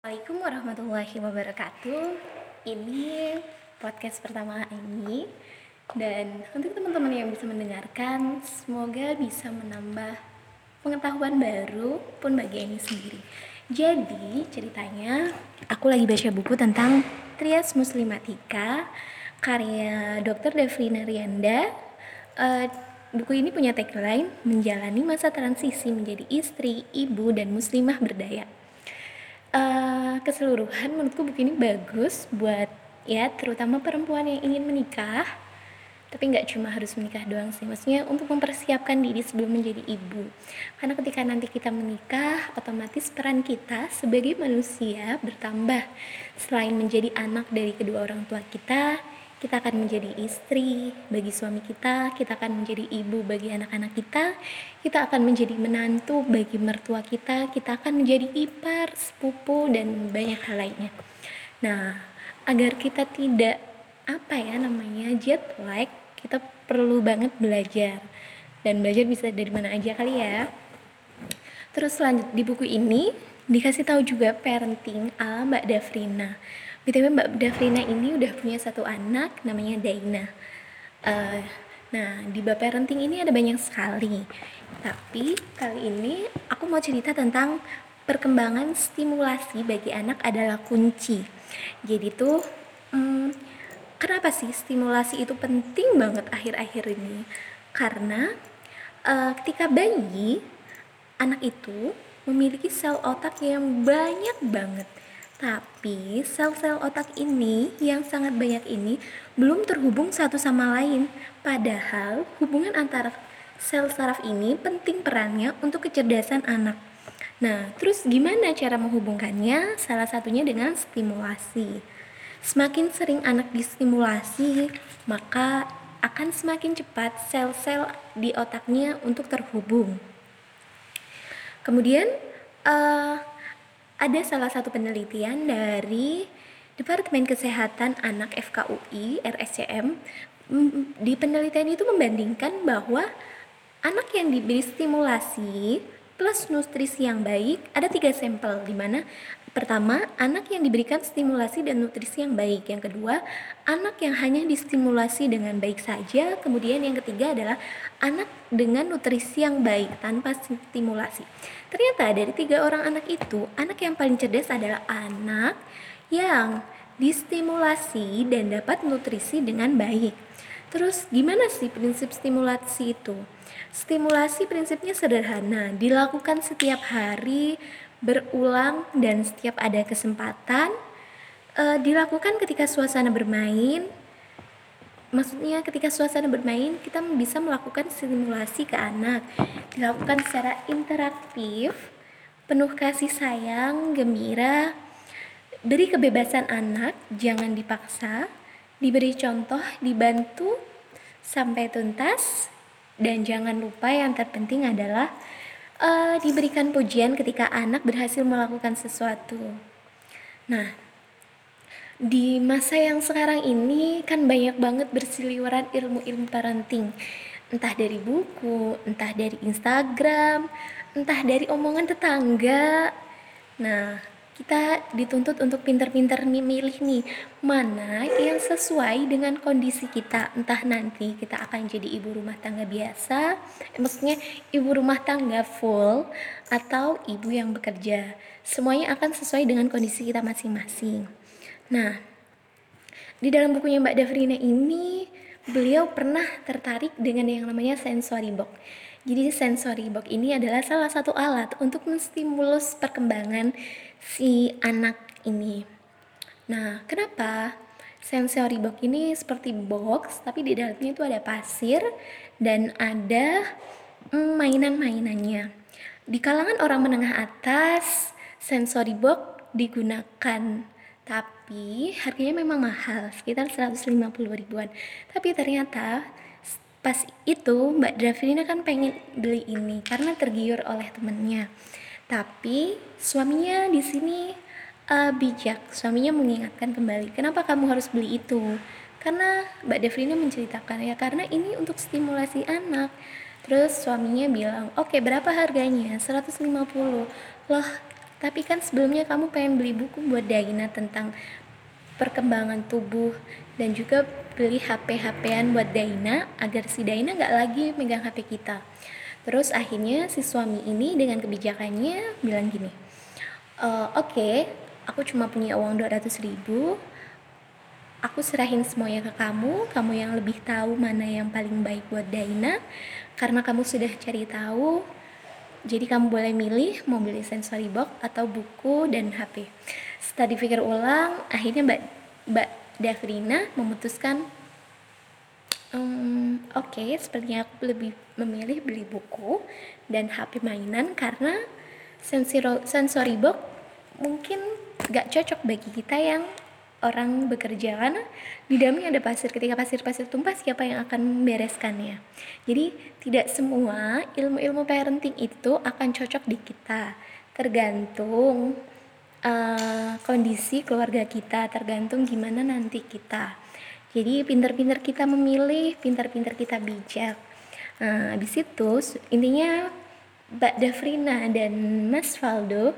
Assalamualaikum warahmatullahi wabarakatuh. Ini podcast pertama ini dan untuk teman-teman yang bisa mendengarkan, semoga bisa menambah pengetahuan baru pun bagi ini sendiri. Jadi ceritanya aku lagi baca buku tentang Trias Muslimatika karya Dr. Devrina Rianda. Uh, buku ini punya tagline menjalani masa transisi menjadi istri, ibu, dan muslimah berdaya uh, keseluruhan menurutku buku ini bagus buat ya terutama perempuan yang ingin menikah. Tapi nggak cuma harus menikah doang sih maksudnya untuk mempersiapkan diri sebelum menjadi ibu. Karena ketika nanti kita menikah otomatis peran kita sebagai manusia bertambah selain menjadi anak dari kedua orang tua kita kita akan menjadi istri bagi suami kita, kita akan menjadi ibu bagi anak-anak kita, kita akan menjadi menantu bagi mertua kita, kita akan menjadi ipar, sepupu, dan banyak hal lainnya. Nah, agar kita tidak apa ya namanya jet lag, kita perlu banget belajar. Dan belajar bisa dari mana aja kali ya. Terus lanjut di buku ini dikasih tahu juga parenting ala Mbak Davrina btw mbak Davrina ini udah punya satu anak namanya Daina. Uh, nah di bab parenting ini ada banyak sekali. Tapi kali ini aku mau cerita tentang perkembangan stimulasi bagi anak adalah kunci. Jadi tuh hmm, kenapa sih stimulasi itu penting banget akhir-akhir ini? Karena uh, ketika bayi anak itu memiliki sel otak yang banyak banget tapi sel-sel otak ini yang sangat banyak ini belum terhubung satu sama lain. Padahal hubungan antara sel saraf ini penting perannya untuk kecerdasan anak. Nah, terus gimana cara menghubungkannya? Salah satunya dengan stimulasi. Semakin sering anak distimulasi, maka akan semakin cepat sel-sel di otaknya untuk terhubung. Kemudian, uh, ada salah satu penelitian dari Departemen Kesehatan Anak FKUI RSCM di penelitian itu membandingkan bahwa anak yang diberi stimulasi plus nutrisi yang baik ada tiga sampel di mana Pertama, anak yang diberikan stimulasi dan nutrisi yang baik. Yang kedua, anak yang hanya distimulasi dengan baik saja. Kemudian yang ketiga adalah anak dengan nutrisi yang baik tanpa stimulasi. Ternyata dari tiga orang anak itu, anak yang paling cerdas adalah anak yang distimulasi dan dapat nutrisi dengan baik. Terus gimana sih prinsip stimulasi itu? Stimulasi prinsipnya sederhana, dilakukan setiap hari berulang dan setiap ada kesempatan uh, dilakukan ketika suasana bermain. Maksudnya ketika suasana bermain kita bisa melakukan simulasi ke anak. Dilakukan secara interaktif penuh kasih sayang gembira beri kebebasan anak jangan dipaksa diberi contoh dibantu sampai tuntas dan jangan lupa yang terpenting adalah uh, diberikan pujian ketika anak berhasil melakukan sesuatu. Nah, di masa yang sekarang ini kan banyak banget bersiliweran ilmu-ilmu parenting. Entah dari buku, entah dari Instagram, entah dari omongan tetangga. Nah, kita dituntut untuk pinter-pinter nih milih nih mana yang sesuai dengan kondisi kita. Entah nanti kita akan jadi ibu rumah tangga biasa eh, maksudnya ibu rumah tangga full atau ibu yang bekerja. Semuanya akan sesuai dengan kondisi kita masing-masing. Nah di dalam bukunya Mbak Davrina ini beliau pernah tertarik dengan yang namanya sensory box. Jadi sensory box ini adalah salah satu alat untuk menstimulus perkembangan si anak ini. Nah, kenapa sensory box ini seperti box tapi di dalamnya itu ada pasir dan ada mm, mainan-mainannya. Di kalangan orang menengah atas, sensory box digunakan tapi harganya memang mahal, sekitar 150 ribuan. Tapi ternyata pas itu Mbak Davina kan pengen beli ini karena tergiur oleh temennya tapi suaminya di sini uh, bijak. Suaminya mengingatkan kembali kenapa kamu harus beli itu? Karena Mbak Davina menceritakan ya karena ini untuk stimulasi anak. Terus suaminya bilang oke okay, berapa harganya? 150 loh tapi kan sebelumnya kamu pengen beli buku buat Daina tentang perkembangan tubuh dan juga beli HP-HPan buat Daina agar si Daina nggak lagi megang HP kita. Terus akhirnya si suami ini dengan kebijakannya bilang gini, e, oke, okay, aku cuma punya uang 200 ribu, aku serahin semuanya ke kamu, kamu yang lebih tahu mana yang paling baik buat Daina, karena kamu sudah cari tahu, jadi kamu boleh milih mau beli sensory box atau buku dan HP. Setelah dipikir ulang, akhirnya Mbak Mbak Davrina memutuskan um, oke okay, sepertinya aku lebih memilih beli buku dan HP mainan karena sensory box mungkin gak cocok bagi kita yang orang bekerja. Karena di dalamnya ada pasir ketika pasir-pasir tumpah siapa yang akan membereskannya? Jadi tidak semua ilmu-ilmu parenting itu akan cocok di kita. Tergantung uh, kondisi keluarga kita tergantung gimana nanti kita. Jadi pinter-pinter kita memilih pinter-pinter kita bijak nah habis itu intinya Mbak Dafrina dan Mas Faldo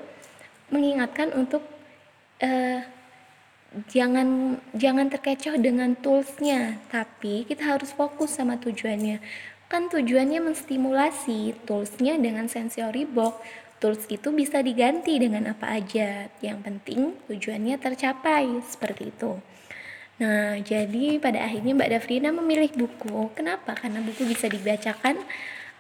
mengingatkan untuk uh, jangan jangan terkecoh dengan toolsnya tapi kita harus fokus sama tujuannya kan tujuannya menstimulasi toolsnya dengan sensory box tools itu bisa diganti dengan apa aja. Yang penting tujuannya tercapai seperti itu. Nah, jadi pada akhirnya Mbak Dafrina memilih buku. Kenapa? Karena buku bisa dibacakan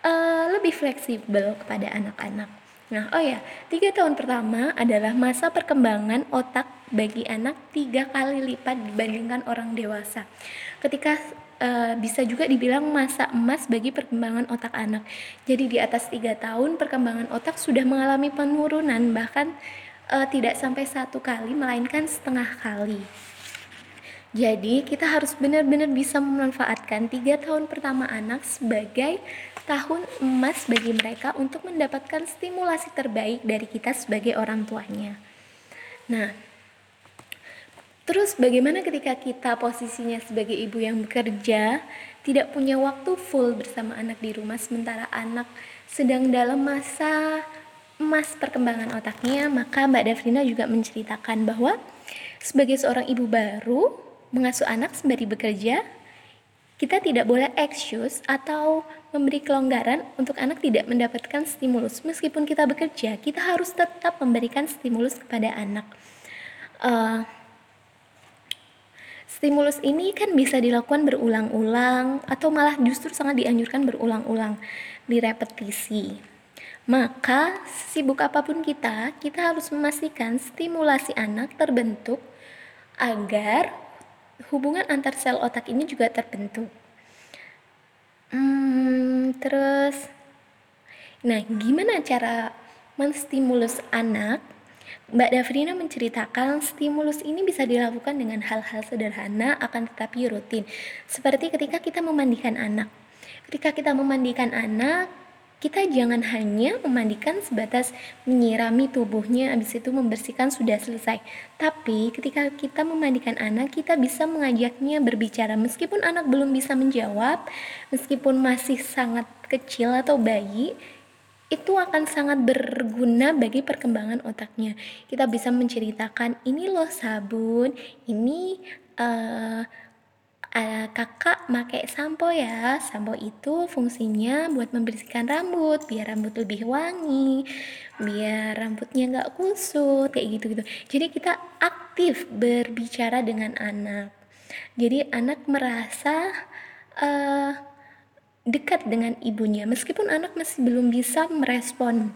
uh, lebih fleksibel kepada anak-anak. Nah, oh ya, tiga tahun pertama adalah masa perkembangan otak bagi anak tiga kali lipat dibandingkan orang dewasa. Ketika uh, bisa juga dibilang masa emas bagi perkembangan otak anak. Jadi di atas tiga tahun perkembangan otak sudah mengalami penurunan bahkan uh, tidak sampai satu kali melainkan setengah kali. Jadi kita harus benar-benar bisa memanfaatkan tiga tahun pertama anak sebagai tahun emas bagi mereka untuk mendapatkan stimulasi terbaik dari kita sebagai orang tuanya. Nah, Terus bagaimana ketika kita posisinya sebagai ibu yang bekerja, tidak punya waktu full bersama anak di rumah sementara anak sedang dalam masa emas perkembangan otaknya, maka Mbak Davrina juga menceritakan bahwa sebagai seorang ibu baru mengasuh anak sembari bekerja, kita tidak boleh excuse atau memberi kelonggaran untuk anak tidak mendapatkan stimulus. Meskipun kita bekerja, kita harus tetap memberikan stimulus kepada anak. Uh, Stimulus ini kan bisa dilakukan berulang-ulang atau malah justru sangat dianjurkan berulang-ulang, direpetisi. Maka, sibuk apa pun kita, kita harus memastikan stimulasi anak terbentuk agar hubungan antar sel otak ini juga terbentuk. Hmm, terus, nah gimana cara menstimulus anak Mbak Davrina menceritakan stimulus ini bisa dilakukan dengan hal-hal sederhana akan tetapi rutin. Seperti ketika kita memandikan anak. Ketika kita memandikan anak, kita jangan hanya memandikan sebatas menyirami tubuhnya habis itu membersihkan sudah selesai. Tapi ketika kita memandikan anak, kita bisa mengajaknya berbicara meskipun anak belum bisa menjawab, meskipun masih sangat kecil atau bayi, itu akan sangat berguna bagi perkembangan otaknya. Kita bisa menceritakan ini loh sabun, ini uh, uh, kakak pakai sampo ya. Sampo itu fungsinya buat membersihkan rambut, biar rambut lebih wangi, biar rambutnya nggak kusut kayak gitu-gitu. Jadi kita aktif berbicara dengan anak. Jadi anak merasa uh, dekat dengan ibunya meskipun anak masih belum bisa merespon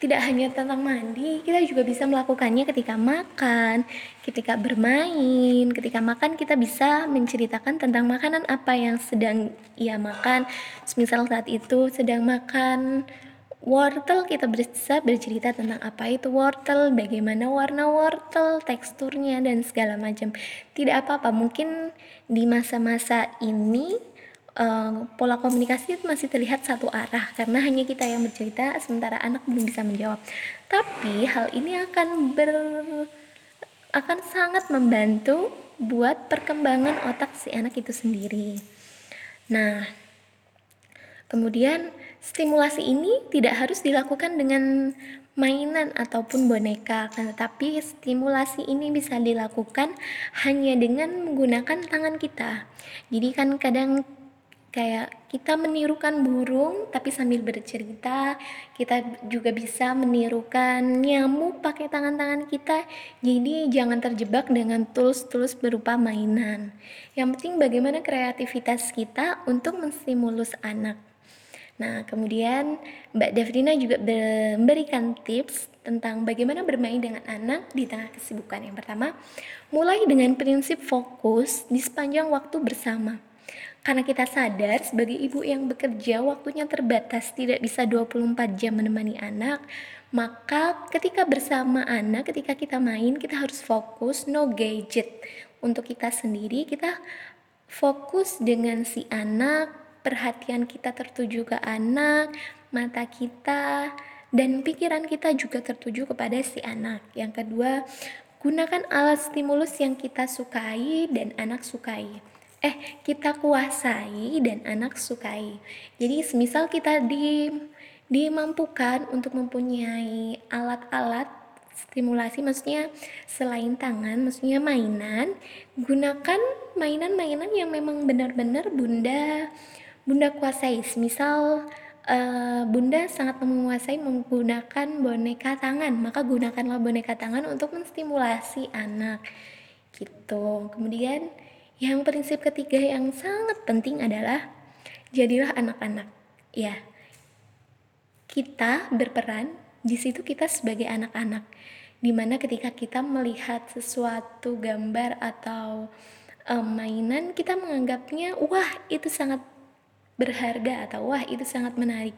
tidak hanya tentang mandi, kita juga bisa melakukannya ketika makan, ketika bermain. Ketika makan, kita bisa menceritakan tentang makanan apa yang sedang ia makan. Misal saat itu sedang makan wortel, kita bisa bercerita tentang apa itu wortel, bagaimana warna wortel, teksturnya, dan segala macam. Tidak apa-apa, mungkin di masa-masa ini uh, pola komunikasi masih terlihat satu arah karena hanya kita yang bercerita sementara anak belum bisa menjawab. Tapi hal ini akan ber akan sangat membantu buat perkembangan otak si anak itu sendiri. Nah, kemudian stimulasi ini tidak harus dilakukan dengan mainan ataupun boneka, tetapi stimulasi ini bisa dilakukan hanya dengan menggunakan tangan kita. Jadi kan kadang kayak kita menirukan burung tapi sambil bercerita kita juga bisa menirukan nyamuk pakai tangan-tangan kita. Jadi jangan terjebak dengan tools-tools berupa mainan. Yang penting bagaimana kreativitas kita untuk menstimulus anak. Nah kemudian Mbak Davrina juga memberikan tips tentang bagaimana bermain dengan anak di tengah kesibukan. Yang pertama mulai dengan prinsip fokus di sepanjang waktu bersama karena kita sadar sebagai ibu yang bekerja waktunya terbatas tidak bisa 24 jam menemani anak, maka ketika bersama anak, ketika kita main, kita harus fokus no gadget. Untuk kita sendiri, kita fokus dengan si anak, perhatian kita tertuju ke anak, mata kita dan pikiran kita juga tertuju kepada si anak. Yang kedua, gunakan alat stimulus yang kita sukai dan anak sukai eh kita kuasai dan anak sukai. Jadi semisal kita di dimampukan untuk mempunyai alat-alat stimulasi maksudnya selain tangan maksudnya mainan gunakan mainan-mainan yang memang benar-benar bunda bunda kuasai. Semisal uh, bunda sangat menguasai menggunakan boneka tangan maka gunakanlah boneka tangan untuk menstimulasi anak. Gitu. Kemudian yang prinsip ketiga yang sangat penting adalah jadilah anak-anak. Ya. Kita berperan di situ kita sebagai anak-anak. Di mana ketika kita melihat sesuatu gambar atau um, mainan kita menganggapnya wah itu sangat berharga atau wah itu sangat menarik.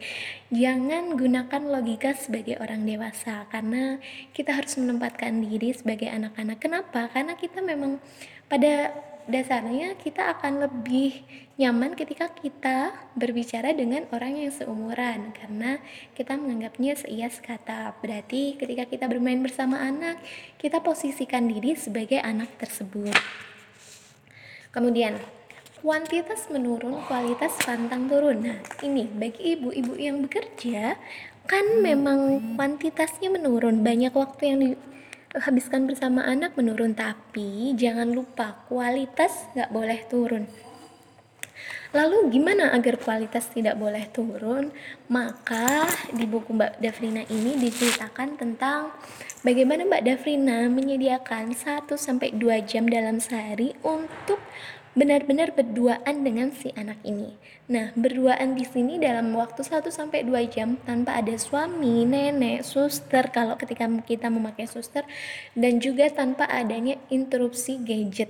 Jangan gunakan logika sebagai orang dewasa karena kita harus menempatkan diri sebagai anak-anak. Kenapa? Karena kita memang pada dasarnya kita akan lebih nyaman ketika kita berbicara dengan orang yang seumuran karena kita menganggapnya seia sekata. Berarti ketika kita bermain bersama anak, kita posisikan diri sebagai anak tersebut. Kemudian, kuantitas menurun, kualitas pantang turun. Nah, ini bagi ibu-ibu yang bekerja kan memang kuantitasnya menurun, banyak waktu yang habiskan bersama anak menurun tapi jangan lupa kualitas nggak boleh turun Lalu gimana agar kualitas tidak boleh turun? Maka di buku Mbak Dafrina ini diceritakan tentang bagaimana Mbak Dafrina menyediakan 1 sampai 2 jam dalam sehari untuk benar-benar berduaan dengan si anak ini. Nah, berduaan di sini dalam waktu 1 sampai 2 jam tanpa ada suami, nenek, suster kalau ketika kita memakai suster dan juga tanpa adanya interupsi gadget.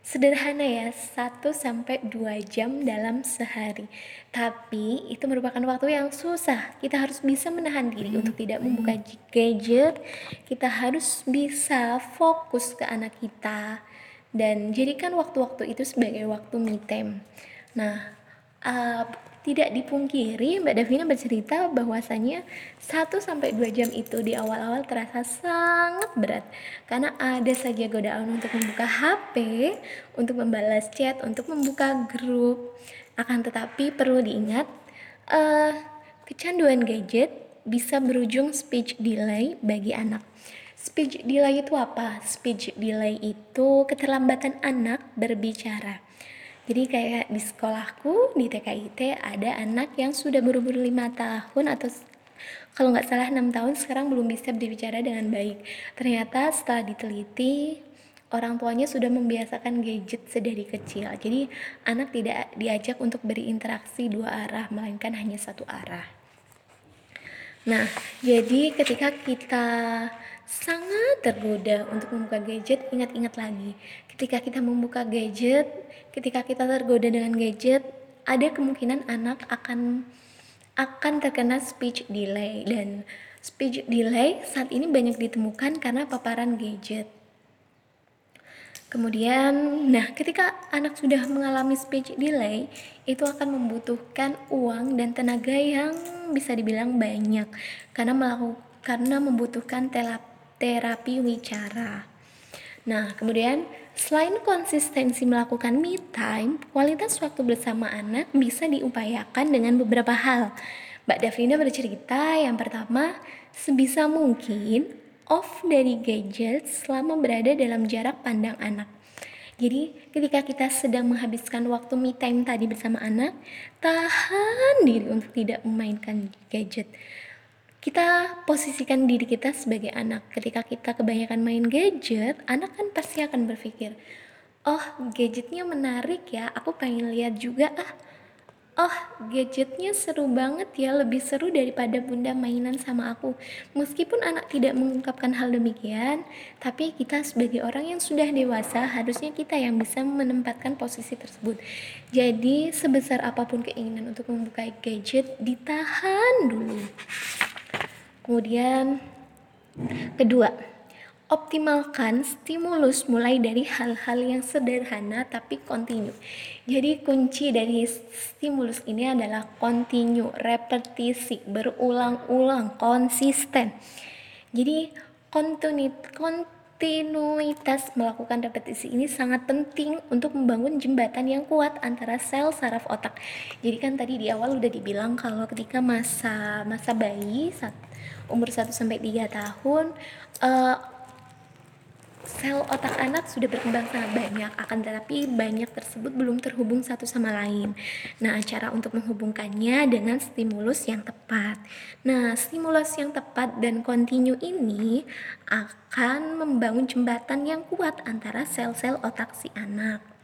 Sederhana ya, 1 sampai 2 jam dalam sehari. Tapi itu merupakan waktu yang susah. Kita harus bisa menahan diri untuk tidak membuka gadget. Kita harus bisa fokus ke anak kita dan jadikan waktu-waktu itu sebagai waktu me time. Nah, uh, tidak dipungkiri Mbak Davina bercerita bahwasanya 1 sampai 2 jam itu di awal-awal terasa sangat berat karena ada saja godaan untuk membuka HP, untuk membalas chat, untuk membuka grup. Akan tetapi perlu diingat uh, kecanduan gadget bisa berujung speech delay bagi anak. Speech delay itu apa? Speech delay itu keterlambatan anak berbicara. Jadi kayak di sekolahku di TKIT ada anak yang sudah berumur lima tahun atau kalau nggak salah enam tahun sekarang belum bisa berbicara dengan baik. Ternyata setelah diteliti orang tuanya sudah membiasakan gadget sedari kecil. Jadi anak tidak diajak untuk berinteraksi dua arah melainkan hanya satu arah. Nah, jadi ketika kita sangat tergoda untuk membuka gadget, ingat-ingat lagi. Ketika kita membuka gadget, ketika kita tergoda dengan gadget, ada kemungkinan anak akan akan terkena speech delay dan speech delay saat ini banyak ditemukan karena paparan gadget. Kemudian, nah ketika anak sudah mengalami speech delay, itu akan membutuhkan uang dan tenaga yang bisa dibilang banyak karena melakukan karena membutuhkan terapi wicara. Nah, kemudian selain konsistensi melakukan me time, kualitas waktu bersama anak bisa diupayakan dengan beberapa hal. Mbak Davina bercerita yang pertama, sebisa mungkin off dari gadget selama berada dalam jarak pandang anak. Jadi ketika kita sedang menghabiskan waktu me time tadi bersama anak, tahan diri untuk tidak memainkan gadget. Kita posisikan diri kita sebagai anak. Ketika kita kebanyakan main gadget, anak kan pasti akan berpikir, oh gadgetnya menarik ya, aku pengen lihat juga ah Oh, gadgetnya seru banget ya, lebih seru daripada bunda mainan sama aku. Meskipun anak tidak mengungkapkan hal demikian, tapi kita sebagai orang yang sudah dewasa, harusnya kita yang bisa menempatkan posisi tersebut. Jadi, sebesar apa pun keinginan untuk membuka gadget, ditahan dulu. Kemudian, kedua, optimalkan stimulus mulai dari hal-hal yang sederhana tapi kontinu. Jadi kunci dari stimulus ini adalah kontinu, repetisi, berulang-ulang, konsisten. Jadi kontinuitas melakukan repetisi ini sangat penting untuk membangun jembatan yang kuat antara sel saraf otak. Jadi kan tadi di awal udah dibilang kalau ketika masa masa bayi saat umur 1 sampai 3 tahun uh, sel otak anak sudah berkembang sangat banyak, akan tetapi banyak tersebut belum terhubung satu sama lain. Nah, cara untuk menghubungkannya dengan stimulus yang tepat. Nah, stimulus yang tepat dan kontinu ini akan membangun jembatan yang kuat antara sel-sel otak si anak.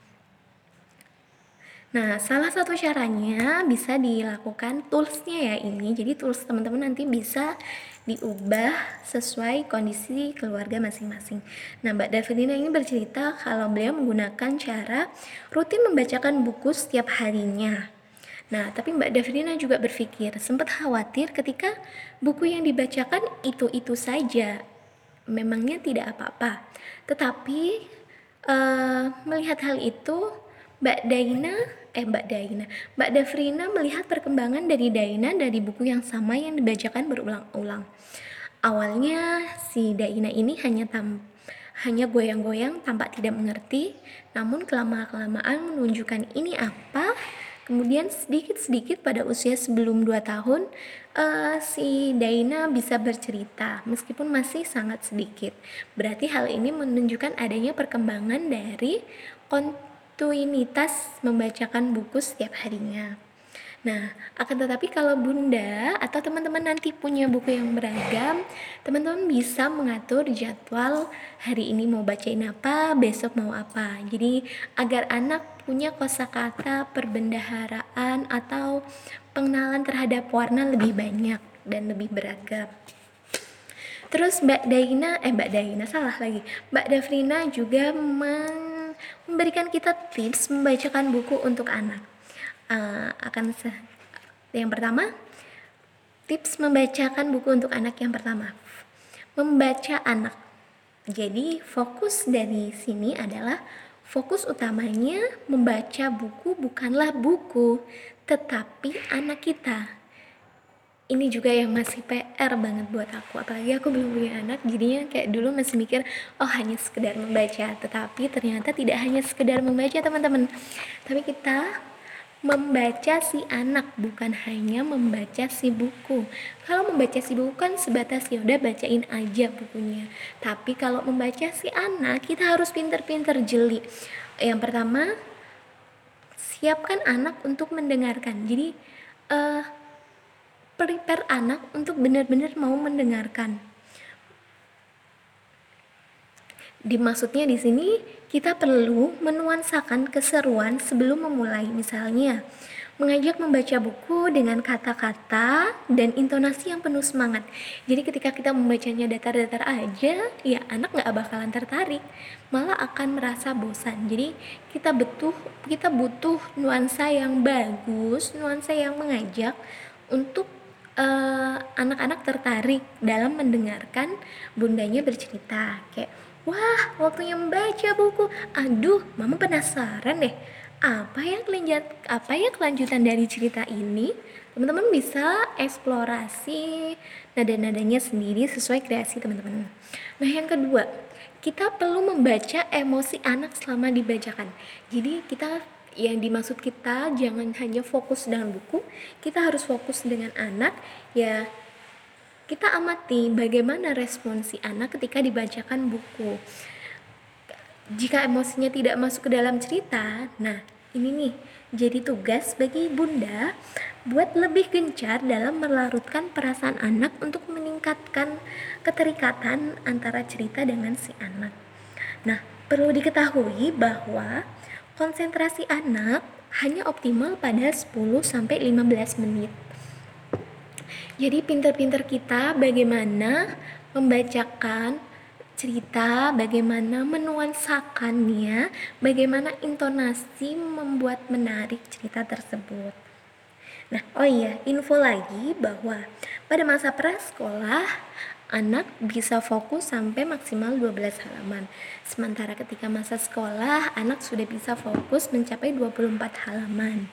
Nah, salah satu caranya bisa dilakukan toolsnya ya ini. Jadi tools teman-teman nanti bisa diubah sesuai kondisi keluarga masing-masing. Nah, Mbak Davidina ini bercerita kalau beliau menggunakan cara rutin membacakan buku setiap harinya. Nah, tapi Mbak Davidina juga berpikir sempat khawatir ketika buku yang dibacakan itu-itu saja. Memangnya tidak apa-apa. Tetapi uh, melihat hal itu, Mbak Daina eh Mbak Daina. Mbak Davrina melihat perkembangan dari Daina dari buku yang sama yang dibacakan berulang-ulang. Awalnya si Daina ini hanya tam hanya goyang-goyang tampak tidak mengerti, namun kelama-kelamaan menunjukkan ini apa. Kemudian sedikit-sedikit pada usia sebelum 2 tahun uh, si Daina bisa bercerita meskipun masih sangat sedikit. Berarti hal ini menunjukkan adanya perkembangan dari rutinitas membacakan buku setiap harinya. Nah, akan tetapi kalau bunda atau teman-teman nanti punya buku yang beragam, teman-teman bisa mengatur jadwal hari ini mau bacain apa, besok mau apa. Jadi agar anak punya kosakata perbendaharaan atau pengenalan terhadap warna lebih banyak dan lebih beragam. Terus Mbak Daina, eh Mbak Daina salah lagi. Mbak Davrina juga men memberikan kita tips membacakan buku untuk anak. Uh, akan yang pertama, tips membacakan buku untuk anak yang pertama. Membaca anak. Jadi, fokus dari sini adalah fokus utamanya membaca buku bukanlah buku, tetapi anak kita ini juga yang masih PR banget buat aku. Apalagi aku belum punya anak jadinya kayak dulu masih mikir oh hanya sekedar membaca. Tetapi ternyata tidak hanya sekedar membaca teman-teman. Tapi kita membaca si anak bukan hanya membaca si buku. Kalau membaca si buku kan sebatas ya udah bacain aja bukunya. Tapi kalau membaca si anak kita harus pinter-pinter jeli. Yang pertama siapkan anak untuk mendengarkan. Jadi uh, prepare anak untuk benar-benar mau mendengarkan. Dimaksudnya di sini kita perlu menuansakan keseruan sebelum memulai. Misalnya, mengajak membaca buku dengan kata-kata dan intonasi yang penuh semangat. Jadi ketika kita membacanya datar-datar aja, ya anak nggak bakalan tertarik, malah akan merasa bosan. Jadi kita butuh kita butuh nuansa yang bagus, nuansa yang mengajak untuk eh, anak-anak tertarik dalam mendengarkan bundanya bercerita. Kayak wah waktunya membaca buku. Aduh mama penasaran deh. Apa yang kelanjut apa ya kelanjutan dari cerita ini? Teman-teman bisa eksplorasi nada-nadanya sendiri sesuai kreasi teman-teman. Nah yang kedua kita perlu membaca emosi anak selama dibacakan. Jadi kita yang dimaksud kita jangan hanya fokus dengan buku kita harus fokus dengan anak ya kita amati bagaimana respon si anak ketika dibacakan buku. Jika emosinya tidak masuk ke dalam cerita, nah ini nih jadi tugas bagi bunda buat lebih gencar dalam melarutkan perasaan anak untuk meningkatkan keterikatan antara cerita dengan si anak. Nah, perlu diketahui bahwa konsentrasi anak hanya optimal pada 10 sampai 15 menit. Jadi pinter-pinter kita bagaimana membacakan cerita, bagaimana menuansakannya, bagaimana intonasi membuat menarik cerita tersebut. Nah, oh iya, info lagi bahwa pada masa prasekolah anak bisa fokus sampai maksimal 12 halaman. Sementara ketika masa sekolah, anak sudah bisa fokus mencapai 24 halaman.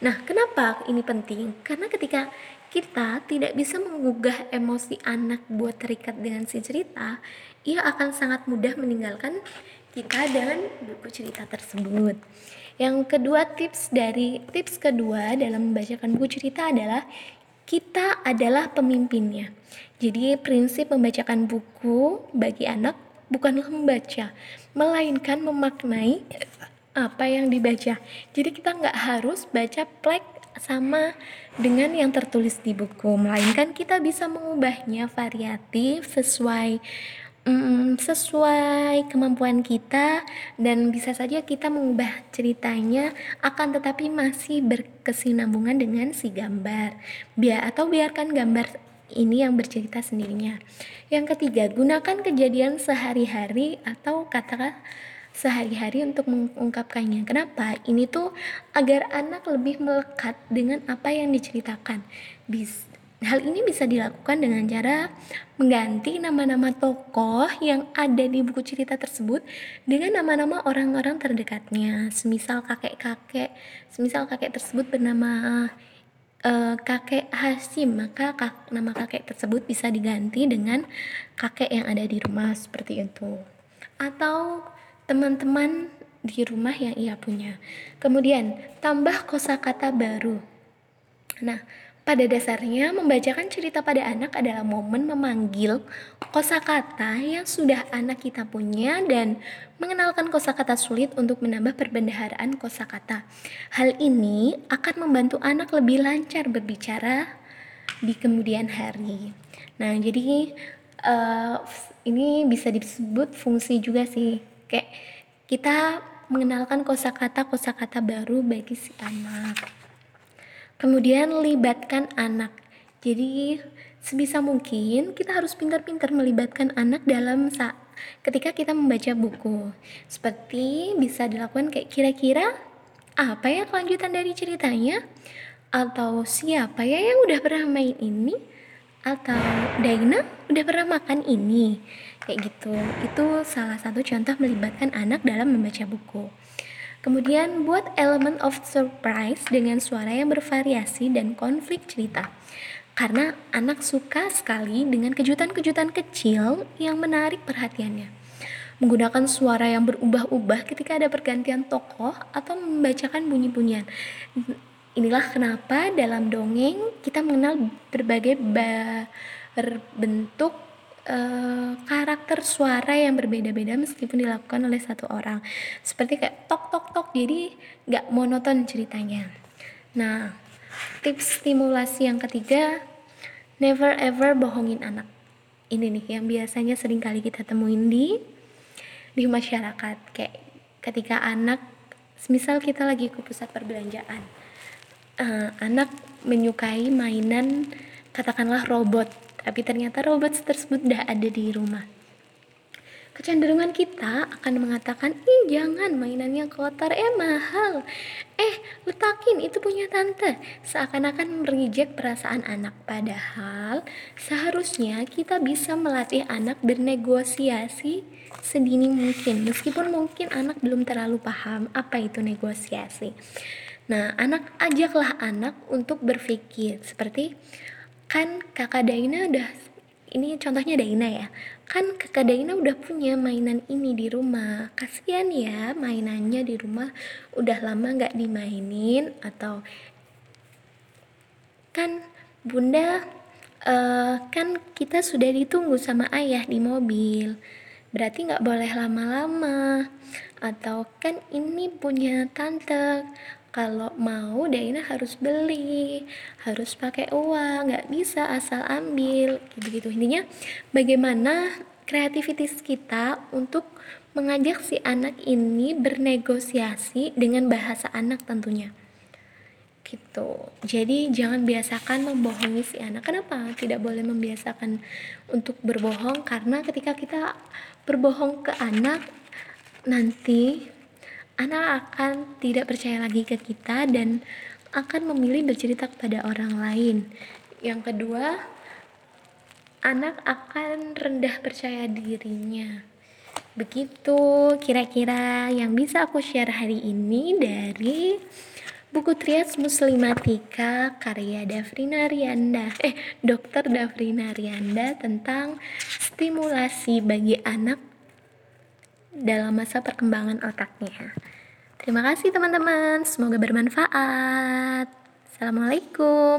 Nah, kenapa ini penting? Karena ketika kita tidak bisa menggugah emosi anak buat terikat dengan si cerita, ia akan sangat mudah meninggalkan kita dan buku cerita tersebut. Yang kedua tips dari tips kedua dalam membacakan buku cerita adalah kita adalah pemimpinnya. Jadi prinsip membacakan buku bagi anak bukanlah membaca, melainkan memaknai apa yang dibaca. Jadi kita nggak harus baca plek sama dengan yang tertulis di buku, melainkan kita bisa mengubahnya variatif sesuai mm, sesuai kemampuan kita dan bisa saja kita mengubah ceritanya akan tetapi masih berkesinambungan dengan si gambar biar atau biarkan gambar ini yang bercerita sendirinya. Yang ketiga gunakan kejadian sehari-hari atau kata sehari-hari untuk mengungkapkannya. Kenapa? Ini tuh agar anak lebih melekat dengan apa yang diceritakan. Bis Hal ini bisa dilakukan dengan cara mengganti nama-nama tokoh yang ada di buku cerita tersebut dengan nama-nama orang-orang terdekatnya. Semisal kakek-kakek, semisal kakek tersebut bernama uh, kakek Hasim, maka kak, nama kakek tersebut bisa diganti dengan kakek yang ada di rumah seperti itu. Atau teman-teman di rumah yang ia punya. Kemudian, tambah kosakata baru. Nah, pada dasarnya, membacakan cerita pada anak adalah momen memanggil kosakata yang sudah anak kita punya dan mengenalkan kosakata sulit untuk menambah perbendaharaan kosakata. Hal ini akan membantu anak lebih lancar berbicara di kemudian hari. Nah, jadi uh, ini bisa disebut fungsi juga sih, kayak kita mengenalkan kosakata kosakata baru bagi si anak. Kemudian libatkan anak. Jadi sebisa mungkin kita harus pintar-pintar melibatkan anak dalam saat ketika kita membaca buku. Seperti bisa dilakukan kayak kira-kira apa ya kelanjutan dari ceritanya? Atau siapa ya yang udah pernah main ini? Atau Daina udah pernah makan ini? Kayak gitu. Itu salah satu contoh melibatkan anak dalam membaca buku. Kemudian buat elemen of surprise dengan suara yang bervariasi dan konflik cerita. Karena anak suka sekali dengan kejutan-kejutan kecil yang menarik perhatiannya. Menggunakan suara yang berubah-ubah ketika ada pergantian tokoh atau membacakan bunyi-bunyian. Inilah kenapa dalam dongeng kita mengenal berbagai bentuk uh, karakter suara yang berbeda-beda meskipun dilakukan oleh satu orang. Seperti kayak tok tok tok jadi nggak monoton ceritanya. Nah tips stimulasi yang ketiga never ever bohongin anak. Ini nih yang biasanya sering kali kita temuin di di masyarakat. Kayak ketika anak misal kita lagi ke pusat perbelanjaan uh, anak menyukai mainan katakanlah robot tapi ternyata robot tersebut sudah ada di rumah. Kecenderungan kita akan mengatakan, ih jangan mainannya kotor, eh mahal. Eh letakin itu punya tante. Seakan-akan merijek perasaan anak. Padahal seharusnya kita bisa melatih anak bernegosiasi sedini mungkin. Meskipun mungkin anak belum terlalu paham apa itu negosiasi. Nah anak ajaklah anak untuk berpikir seperti kan kakak Daina udah ini contohnya Daina ya. Kan kakak Daina udah punya mainan ini di rumah. Kasihan ya mainannya di rumah udah lama nggak dimainin atau kan bunda uh, kan kita sudah ditunggu sama ayah di mobil. Berarti nggak boleh lama-lama. Atau kan ini punya tante kalau mau Daina harus beli harus pakai uang nggak bisa asal ambil gitu-gitu. Intinya bagaimana kreativitas kita untuk mengajak si anak ini bernegosiasi dengan bahasa anak tentunya. Gitu. Jadi jangan biasakan membohongi si anak. Kenapa? Tidak boleh membiasakan untuk berbohong karena ketika kita berbohong ke anak nanti anak akan tidak percaya lagi ke kita dan akan memilih bercerita kepada orang lain. Yang kedua, anak akan rendah percaya dirinya. Begitu kira-kira yang bisa aku share hari ini dari buku Trias Muslimatika karya Davrina Rianda eh Dokter Davrina Rianda tentang stimulasi bagi anak dalam masa perkembangan otaknya. Terima kasih teman-teman, semoga bermanfaat. Assalamualaikum.